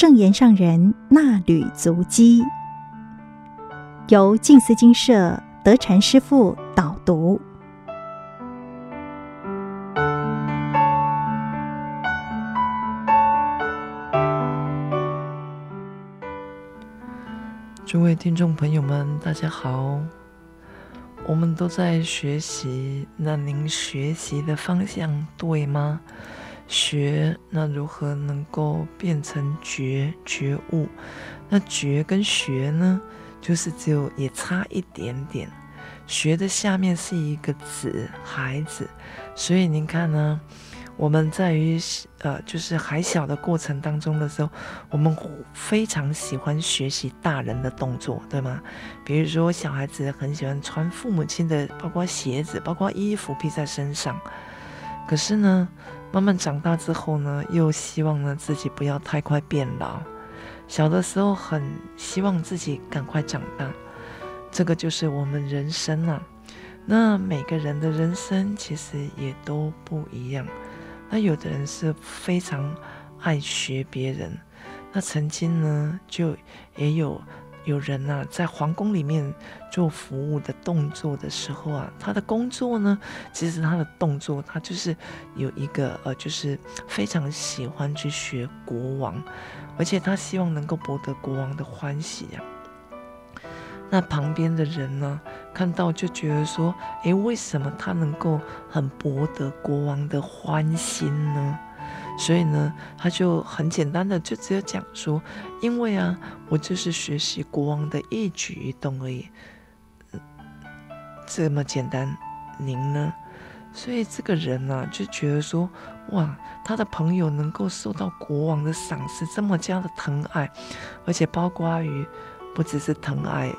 正言上人那履足迹，由静思金社德禅师父导读。诸位听众朋友们，大家好。我们都在学习，那您学习的方向对吗？学，那如何能够变成觉觉悟？那觉跟学呢，就是只有也差一点点。学的下面是一个子孩子，所以您看呢？我们在于呃，就是还小的过程当中的时候，我们非常喜欢学习大人的动作，对吗？比如说小孩子很喜欢穿父母亲的，包括鞋子，包括衣服披在身上。可是呢，慢慢长大之后呢，又希望呢自己不要太快变老。小的时候很希望自己赶快长大，这个就是我们人生啊。那每个人的人生其实也都不一样。那有的人是非常爱学别人，那曾经呢，就也有有人呐、在皇宫里面做服务的动作的时候啊，他的工作呢，其实他的动作，他就是有一个呃，就是非常喜欢去学国王，而且他希望能够博得国王的欢喜呀、啊。那旁边的人呢，看到就觉得说，诶，为什么他能够很博得国王的欢心呢？所以呢，他就很简单的就只有讲说，因为啊，我就是学习国王的一举一动而已，这么简单。您呢？所以这个人呢，就觉得说，哇，他的朋友能够受到国王的赏识，这么加的疼爱，而且包括于不只是疼爱。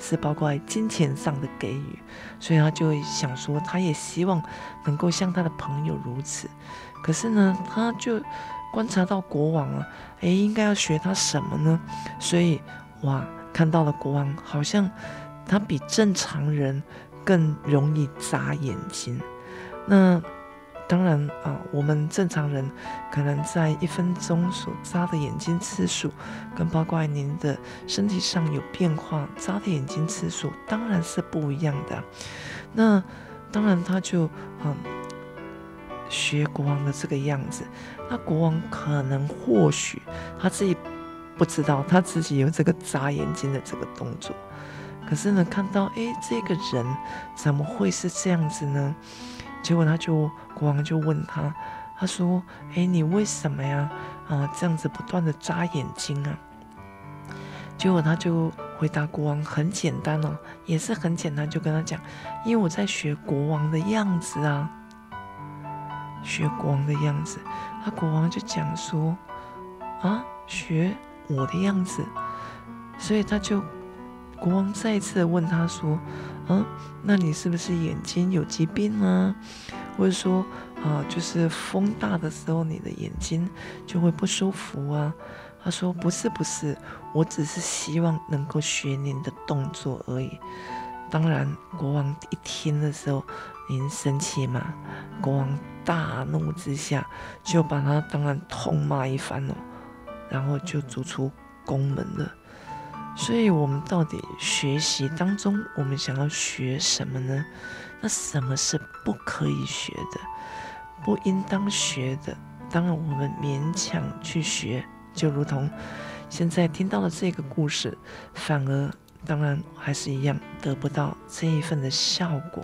是包括金钱上的给予，所以他就想说，他也希望能够像他的朋友如此。可是呢，他就观察到国王啊，诶，应该要学他什么呢？所以哇，看到了国王，好像他比正常人更容易眨眼睛。那。当然啊，我们正常人可能在一分钟所眨的眼睛次数，跟包括您的身体上有变化眨的眼睛次数，当然是不一样的。那当然他就嗯学国王的这个样子，那国王可能或许他自己不知道他自己有这个眨眼睛的这个动作，可是呢，看到诶，这个人怎么会是这样子呢？结果他就国王就问他，他说：“哎，你为什么呀？啊，这样子不断的眨眼睛啊？”结果他就回答国王很简单哦，也是很简单，就跟他讲：“因为我在学国王的样子啊，学国王的样子。”他国王就讲说：“啊，学我的样子。”所以他就国王再一次问他说。嗯，那你是不是眼睛有疾病呢？或者说，啊，就是风大的时候，你的眼睛就会不舒服啊？他说不是，不是，我只是希望能够学您的动作而已。当然，国王一听的时候，您生气嘛？国王大怒之下，就把他当然痛骂一番哦，然后就逐出宫门了。所以，我们到底学习当中，我们想要学什么呢？那什么是不可以学的，不应当学的？当然，我们勉强去学，就如同现在听到的这个故事，反而当然还是一样得不到这一份的效果。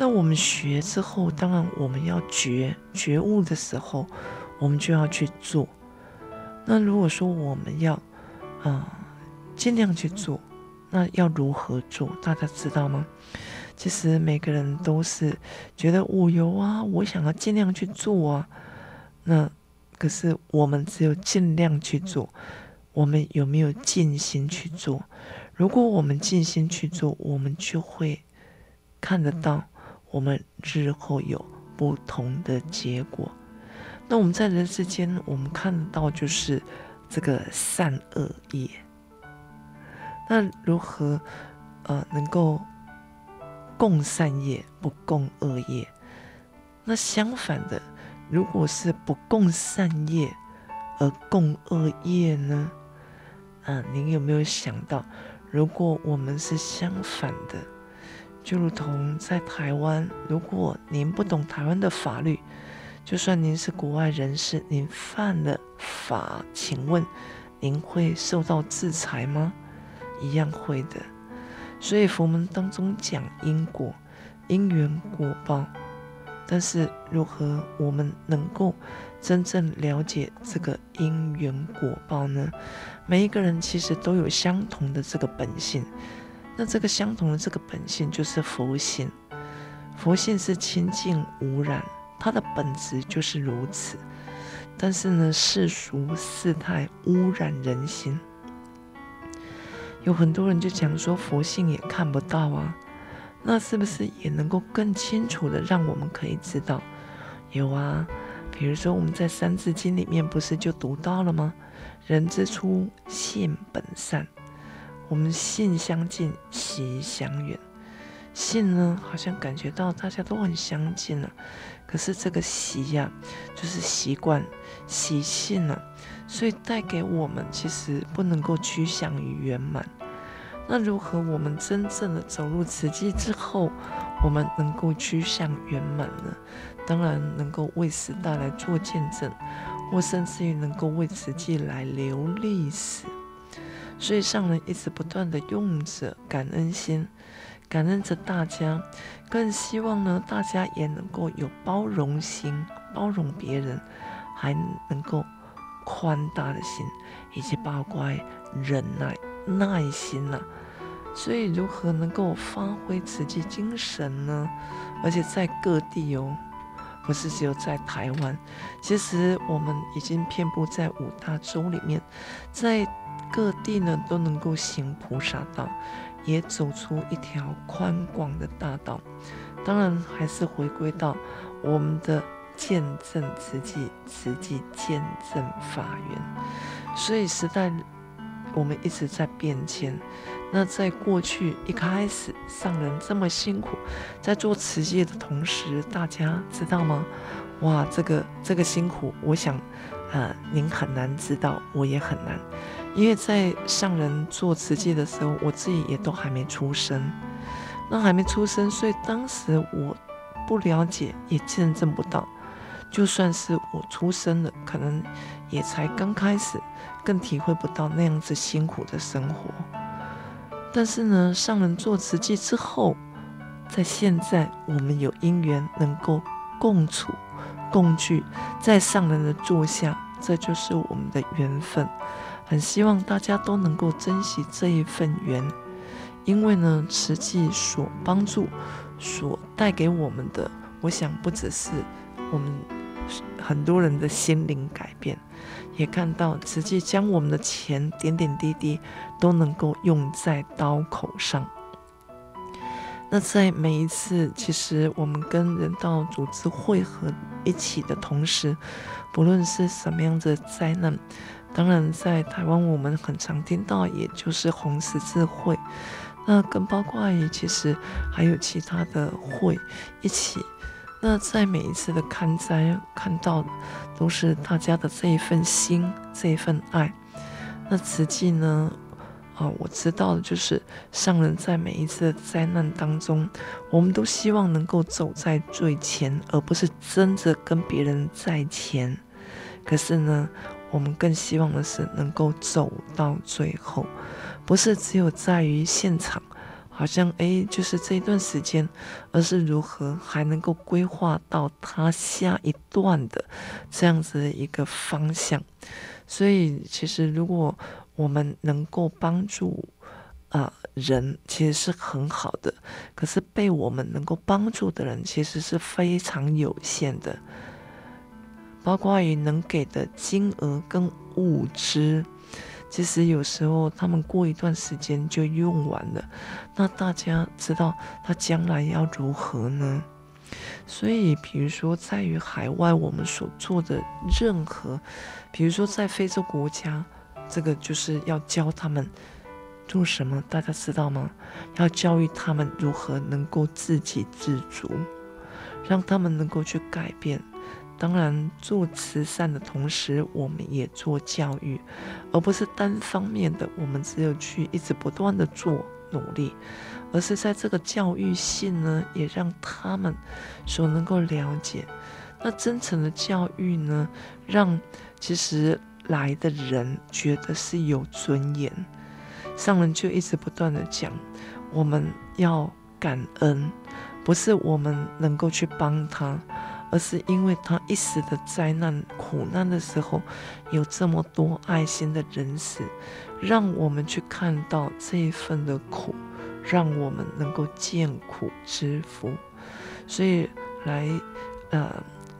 那我们学之后，当然我们要觉觉悟的时候，我们就要去做。那如果说我们要，啊、尽量去做，那要如何做？大家知道吗？其实每个人都是觉得我有啊，我想要尽量去做啊。那可是我们只有尽量去做，我们有没有尽心去做？如果我们尽心去做，我们就会看得到我们日后有不同的结果。那我们在人世间，我们看到就是这个善恶业。那如何，呃，能够共善业不共恶业？那相反的，如果是不共善业而共恶业呢？啊，您有没有想到，如果我们是相反的，就如同在台湾，如果您不懂台湾的法律，就算您是国外人士，您犯了法，请问您会受到制裁吗？一样会的。所以佛门当中讲因果、因缘果报，但是如何我们能够真正了解这个因缘果报呢？每一个人其实都有相同的这个本性，那这个相同的这个本性就是佛性。佛性是清净无染，它的本质就是如此。但是呢，世俗世态污染人心。有很多人就讲说佛性也看不到啊，那是不是也能够更清楚的让我们可以知道？有啊，比如说我们在《三字经》里面不是就读到了吗？人之初，性本善。我们性相近，习相远。性呢，好像感觉到大家都很相近了，可是这个习呀，就是习惯、习性了。所以带给我们其实不能够趋向于圆满。那如何我们真正的走入慈济之后，我们能够趋向圆满呢？当然能够为时代来做见证，或甚至于能够为慈济来留历史。所以上人一直不断的用着感恩心，感恩着大家，更希望呢大家也能够有包容心，包容别人，还能够。宽大的心，以及包括忍耐、耐心呐、所以如何能够发挥慈济精神呢？而且在各地哦，不是只有在台湾，其实我们已经遍布在五大洲里面，在各地呢都能够行菩萨道，也走出一条宽广的大道。当然，还是回归到我们的。见证慈济，慈济见证法源。所以时代，我们一直在变迁。那在过去一开始，上人这么辛苦，在做慈济的同时，大家知道吗？哇，这个这个辛苦，我想，呃，您很难知道，我也很难，因为在上人做慈济的时候，我自己也都还没出生，那还没出生，所以当时我不了解，也见证不到。就算是我出生了，可能也才刚开始，更体会不到那样子辛苦的生活。但是呢，上人做慈济之后，在现在我们有因缘能够共处、共聚，在上人的座下，这就是我们的缘分。很希望大家都能够珍惜这一份缘，因为呢，慈济所帮助、所带给我们的，我想不只是我们。很多人的心灵改变，也看到慈济将我们的钱点点滴滴都能够用在刀口上。那在每一次，其实我们跟人道组织汇合一起的同时，不论是什么样的灾难，当然在台湾我们很常听到，也就是红十字会，那跟包括于其实还有其他的会一起。那在每一次的看灾看到都是大家的这一份心，这一份爱。那慈济呢？啊、我知道的就是上人在每一次的灾难当中，我们都希望能够走在最前，而不是争着跟别人在前。可是呢，我们更希望的是能够走到最后，不是只有在于现场。好像哎，就是这一段时间，而是如何还能够规划到他下一段的这样子的一个方向。所以，其实如果我们能够帮助啊、人，其实是很好的。可是被我们能够帮助的人，其实是非常有限的，包括于能给的金额跟物资。其实有时候他们过一段时间就用完了，那大家知道他将来要如何呢？所以，比如说在于海外我们所做的任何，比如说在非洲国家，这个就是要教他们做什么，大家知道吗？要教育他们如何能够自给自足，让他们能够去改变。当然做慈善的同时，我们也做教育，而不是单方面的，我们只有去一直不断的做努力，而是在这个教育性呢，也让他们所能够了解。那真诚的教育呢，让其实来的人觉得是有尊严。上人就一直不断的讲，我们要感恩，不是我们能够去帮他，而是因为他一时的灾难苦难的时候，有这么多爱心的人士，让我们去看到这一份的苦，让我们能够见苦知福，所以来，呃。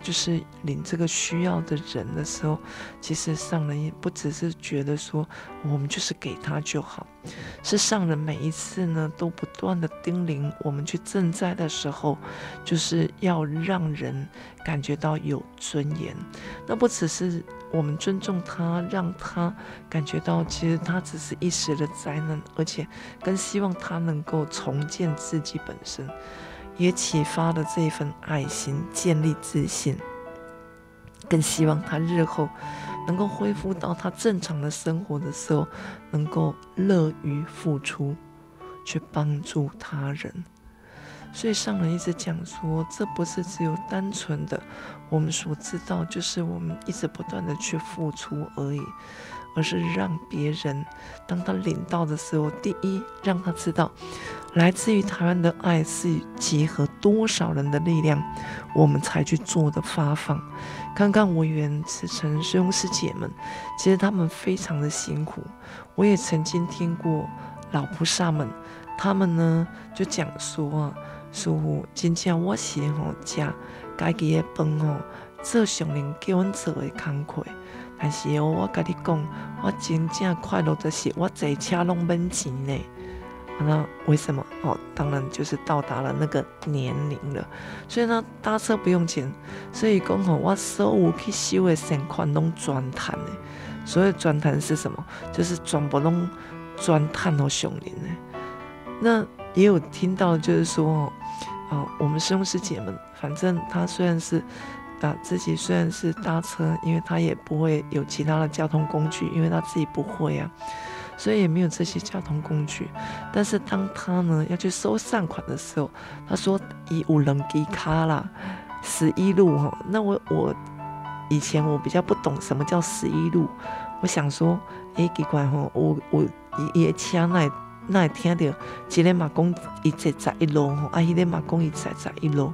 就是领这个需要的人的时候，其实上人也不只是觉得说我们就是给他就好，是上人每一次呢都不断的叮咛我们去赈灾的时候，就是要让人感觉到有尊严。那不只是我们尊重他，让他感觉到其实他只是一时的灾难，而且更希望他能够重建自己本身。也启发了这一份爱心，建立自信，更希望他日后能够恢复到他正常的生活的时候，能够乐于付出，去帮助他人。所以上人一直讲说，这不是只有单纯的我们所知道，就是我们一直不断的去付出而已。而是让别人，当他领到的时候，第一让他知道，来自于台湾的爱是集合多少人的力量，我们才去做的发放。看看委员、慈诚师兄师姐们，其实他们非常的辛苦。我也曾经听过老菩萨们，他们呢就讲说啊，说今天我是吼家家己的饭吼，做上人叫阮做的工课。但是哦，我跟你讲，我真正快乐的是我坐车拢免钱呢。那为什么？哦，当然就是到达了那个年龄了，所以呢，搭车不用钱。所以讲吼，我所有去修的善款拢转赚的。所谓转赚是什么？就是全部拢转赚到上人呢。那也有听到，就是说，哦，我们师兄师姐们，反正他虽然是。啊，自己虽然是搭车，因为他也不会有其他的交通工具，因为他自己不会啊，所以也没有这些交通工具。但是当他呢要去收善款的时候，他说以五人给卡啦，十一路哈。那我我以前我比较不懂什么叫十一路，我想说，诶，奇怪哈，我我伊伊车那那听到，一个嘛讲伊在十一路吼，啊，伊个嘛讲伊在十一路，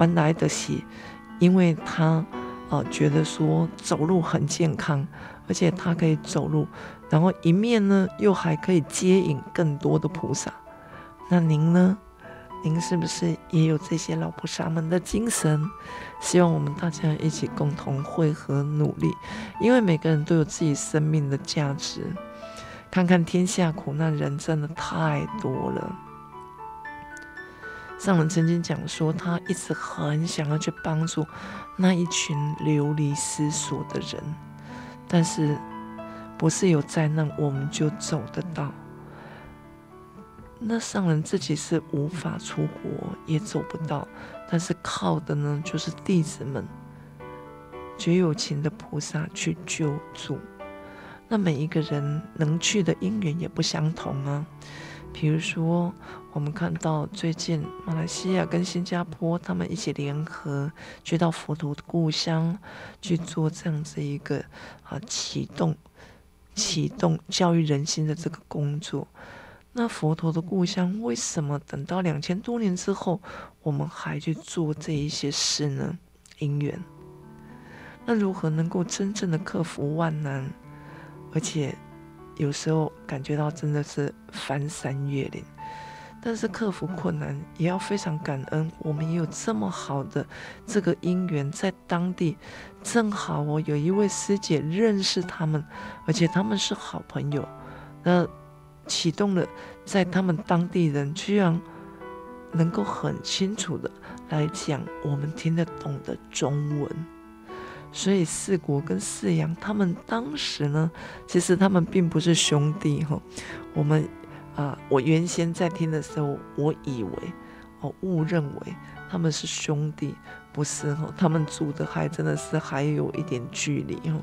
原来的是。因为他，呃，觉得说走路很健康，而且他可以走路，然后一面呢又还可以接引更多的菩萨。那您呢？您是不是也有这些老菩萨们的精神？希望我们大家一起共同汇合努力，因为每个人都有自己生命的价值。看看天下苦难人真的太多了。上人曾经讲说，他一直很想要去帮助那一群流离失所的人，但是不是有灾难我们就走得到。那上人自己是无法出国，也走不到，但是靠的呢，就是弟子们绝有情的菩萨去救助。那每一个人能去的因缘也不相同啊。比如说，我们看到最近马来西亚跟新加坡他们一起联合，去到佛陀的故乡去做这样子一个啊启动、启动教育人心的这个工作。那佛陀的故乡为什么等到两千多年之后，我们还去做这一些事呢？因缘。那如何能够真正的克服万难，而且？有时候感觉到真的是翻山越岭，但是克服困难也要非常感恩。我们也有这么好的这个因缘，在当地正好我有一位师姐认识他们，而且他们是好朋友。那启动了在他们当地人居然能够很清楚的来讲我们听得懂的中文。所以四国跟四阳，他们当时呢，其实他们并不是兄弟哈。我们啊，我原先在听的时候，我以为，我误认为他们是兄弟，不是哈？他们住的还真的是还有一点距离哦。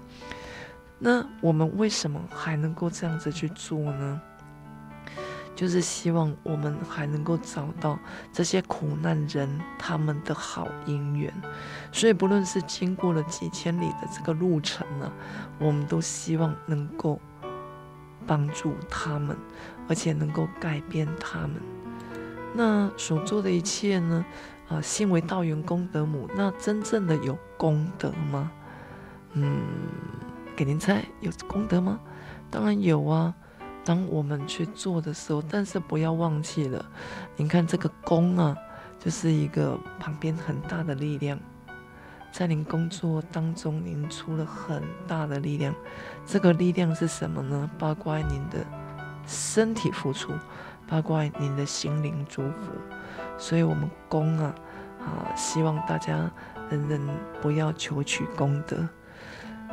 那我们为什么还能够这样子去做呢？就是希望我们还能够找到这些苦难人他们的好姻缘。所以不论是经过了几千里的这个路程呢，我们都希望能够帮助他们，而且能够改变他们。那所做的一切呢？啊，信为道源功德母。那真正的有功德吗？嗯。给您猜，有功德吗？当然有啊！当我们去做的时候，但是不要忘记了，您看这个功啊，就是一个旁边很大的力量，在您工作当中，您出了很大的力量。这个力量是什么呢？包括您的身体付出，包括您的心灵祝福。所以，我们功啊，啊，希望大家人人不要求取功德。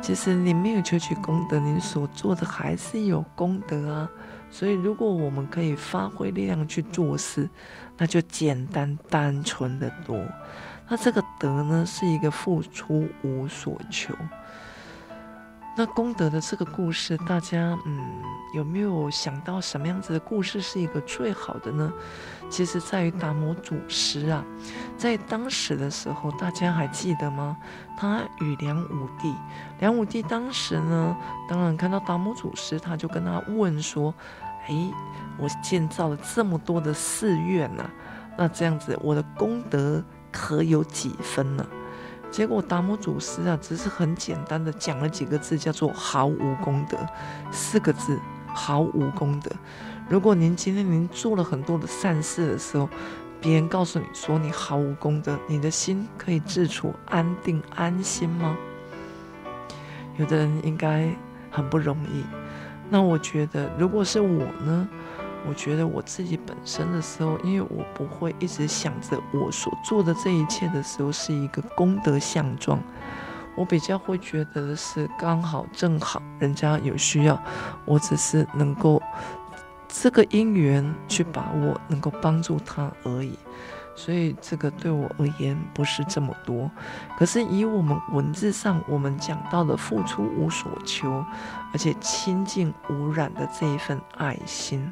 其实你没有求取功德，你所做的还是有功德啊。所以，如果我们可以发挥力量去做事，那就简单单纯的多。那这个德呢，是一个付出无所求。那功德的这个故事，大家嗯有没有想到什么样子的故事是一个最好的呢？其实在于达摩祖师啊，在当时的时候，大家还记得吗？他与梁武帝，梁武帝当时呢，当然看到达摩祖师，他就跟他问说：“哎，我建造了这么多的寺院呐，那这样子我的功德可有几分呢？”结果达摩祖师啊，只是很简单的讲了几个字，叫做“毫无功德”，四个字，毫无功德。如果您今天您做了很多的善事的时候，别人告诉你说你毫无功德，你的心可以自处安定安心吗？有的人应该很不容易。那我觉得，如果是我呢？我觉得我自己本身的时候，因为我不会一直想着我所做的这一切的时候是一个功德相状，我比较会觉得是刚好正好人家有需要，我只是能够这个因缘去把握，能够帮助他而已。所以这个对我而言不是这么多。可是以我们文字上我们讲到的付出无所求，而且清净无染的这一份爱心。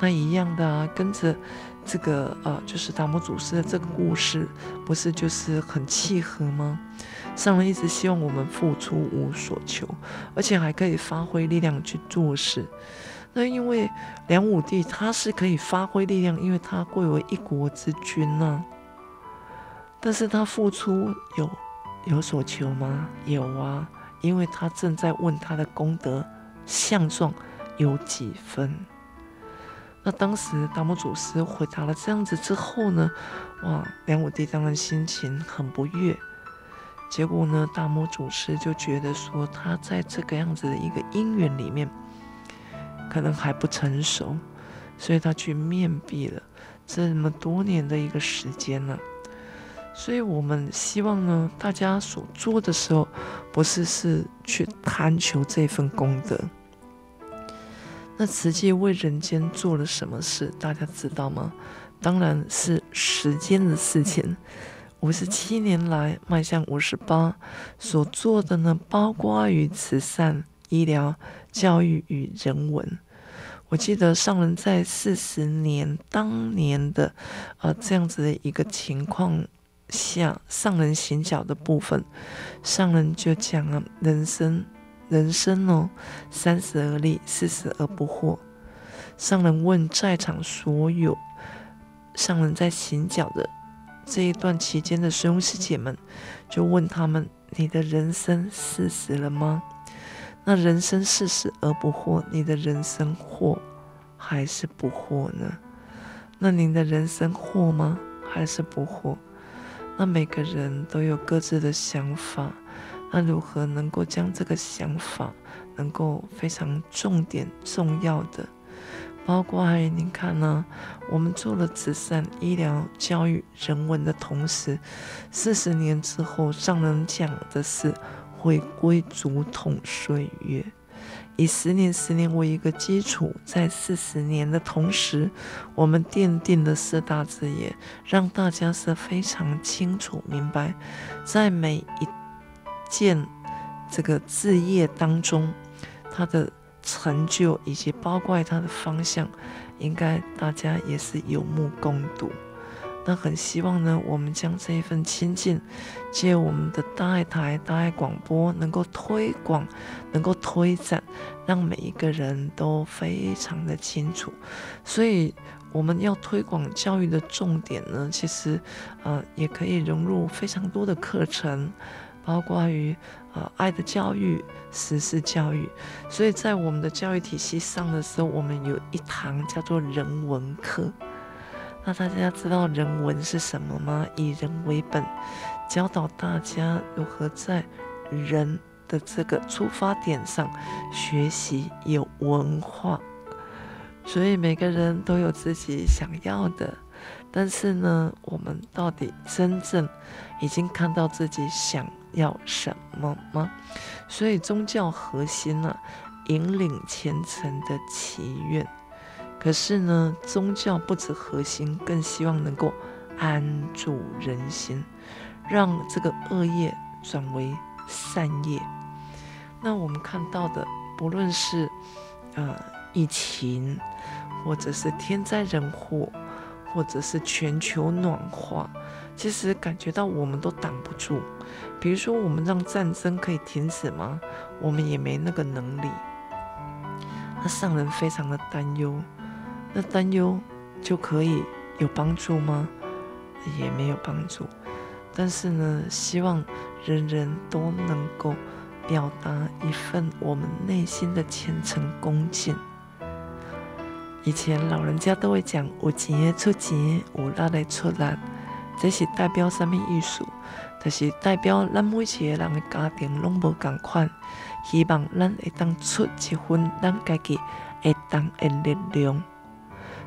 那一样的啊，跟着这个呃，就是达摩祖师的这个故事，不是就是很契合吗？上人一直希望我们付出无所求，而且还可以发挥力量去做事。那因为梁武帝他是可以发挥力量，因为他贵为一国之君呢、但是他付出有有所求吗？有啊，因为他正在问他的功德相状有几分。那当时达摩祖师回答了这样子之后呢，哇，梁武帝当然心情很不悦。结果呢，达摩祖师就觉得说，他在这个样子的一个因缘里面，可能还不成熟，所以他去面壁了这么多年的一个时间了。所以我们希望呢，大家所做的时候，不是是去贪求这份功德。那慈济为人间做了什么事？大家知道吗？当然是时间的事情。五十七年来，迈向五十八所做的呢，包括于慈善、医疗、教育与人文。我记得上人在四十年当年的呃这样子的一个情况下，上人行脚的部分，上人就讲了人生。人生哦，三十而立，四十而不惑。上人问在场所有上人在行脚的这一段期间的师兄师姐们，就问他们：你的人生四十了吗？那人生四十而不惑，你的人生惑还是不惑呢？那您的人生惑吗？还是不惑？那每个人都有各自的想法。那如何能够将这个想法，能够非常重点重要的，包括您看呢？我们做了慈善、医疗、教育、人文的同时，四十年之后，上人讲的是回归竹筒岁月。以十年、十年为一个基础，在四十年的同时，我们奠定了四大志业，让大家是非常清楚明白，在每一建这个置业当中，它的成就以及包括它的方向，应该大家也是有目共睹。那很希望呢，我们将这一份亲近，借我们的大爱台、大爱广播，能够推广，能够推展，让每一个人都非常的清楚。所以我们要推广教育的重点呢，其实呃也可以融入非常多的课程，包括于呃爱的教育、实事教育。所以在我们的教育体系上的时候，我们有一堂叫做人文课。那大家知道人文是什么吗？以人为本，教导大家如何在人的这个出发点上学习有文化。所以每个人都有自己想要的，但是呢，我们到底真正已经看到自己想要什么吗？所以宗教核心呢、引领虔诚的祈愿。可是呢，宗教不止核心，更希望能够安住人心，让这个恶业转为善业。那我们看到的，不论是呃疫情，或者是天灾人祸，或者是全球暖化，其实感觉到我们都挡不住。比如说，我们让战争可以停止吗？我们也没那个能力。那上人非常的担忧。那担忧就可以有帮助吗？也没有帮助。但是呢，希望人人都能够表达一份我们内心的虔诚恭敬。以前老人家都会讲：“有钱的出钱，有力的出力。”这是代表什么意思？就是代表咱每一个人的家庭拢无共款，希望咱会当出一份咱家己会当的力量。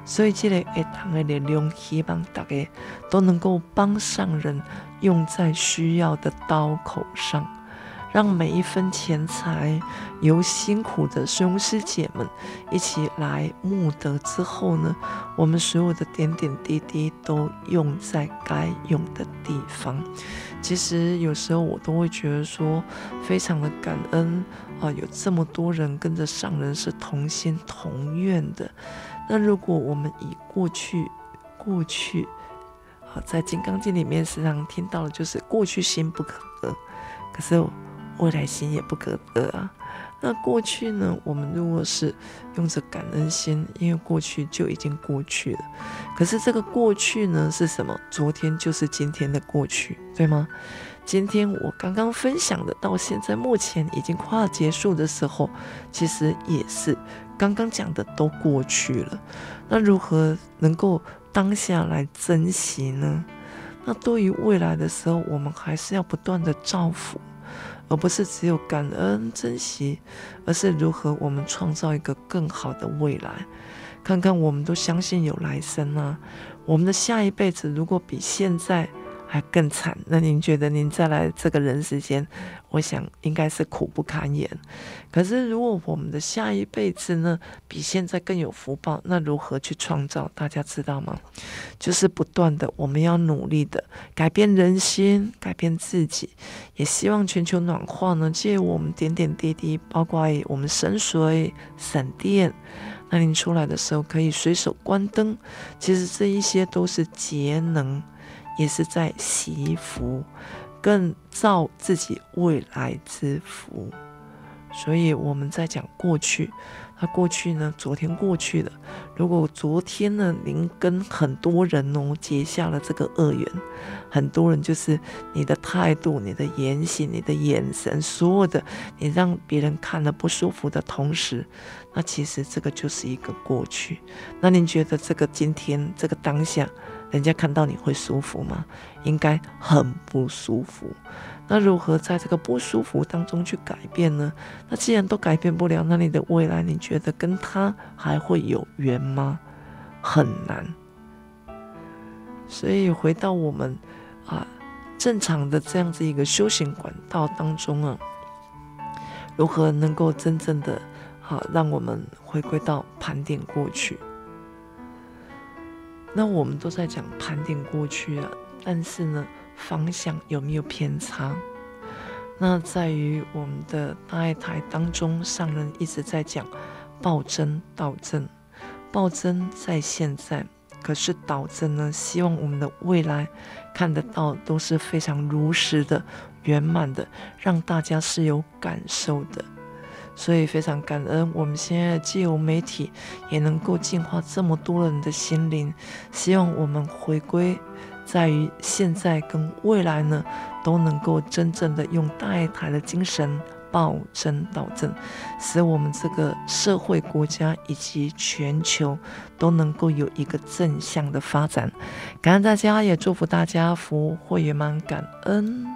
所以，这个会当的力量，希望大家都能够帮上人，用在需要的刀口上，让每一分钱财由辛苦的师兄师姐们一起来募得之后呢，我们所有的点点滴滴都用在该用的地方。其实有时候我都会觉得说，非常的感恩啊，有这么多人跟着上人是同心同愿的。那如果我们以过去，过去，好，在《金刚经》里面时常听到的就是过去心不可得，可是未来心也不可得啊。那过去呢，我们如果是用着感恩心，因为过去就已经过去了。可是这个过去呢，是什么？昨天就是今天的过去，对吗？今天我刚刚分享的，到现在目前已经快要结束的时候，其实也是。刚刚讲的都过去了，那如何能够当下来珍惜呢？那对于未来的时候，我们还是要不断的造福，而不是只有感恩珍惜，而是如何我们创造一个更好的未来。看看我们都相信有来生啊，我们的下一辈子如果比现在。还更惨，那您觉得您再来这个人世间，我想应该是苦不堪言。可是如果我们的下一辈子呢，比现在更有福报，那如何去创造？大家知道吗？就是不断的，我们要努力的改变人心，改变自己。也希望全球暖化呢，借我们点点滴滴，包括我们省水、省电，那您出来的时候可以随手关灯。其实这一些都是节能。也是在惜福，更造自己未来之福。所以我们在讲过去，那过去呢？昨天过去了。如果昨天呢，您跟很多人哦结下了这个恶缘，很多人就是你的态度、你的言行、你的眼神，所有的你让别人看了不舒服的同时，那其实这个就是一个过去。那您觉得这个今天这个当下？人家看到你会舒服吗？应该很不舒服。那如何在这个不舒服当中去改变呢？那既然都改变不了，那你的未来你觉得跟他还会有缘吗？很难。所以回到我们啊正常的这样子一个修行管道当中啊，如何能够真正的好让我们回归到盘点过去？那我们都在讲盘点过去啊，但是呢，方向有没有偏差？那在于我们的大爱台当中，上人一直在讲暴增导增，暴增在现在。可是导正呢，希望我们的未来看得到都是非常如实的、圆满的，让大家是有感受的。所以非常感恩，我们现在借由媒体也能够净化这么多人的心灵。希望我们回归在于现在跟未来呢，都能够真正的用大爱台的精神。报真导正，使我们这个社会、国家以及全球都能够有一个正向的发展。感恩大家，也祝福大家福慧圆满，感恩。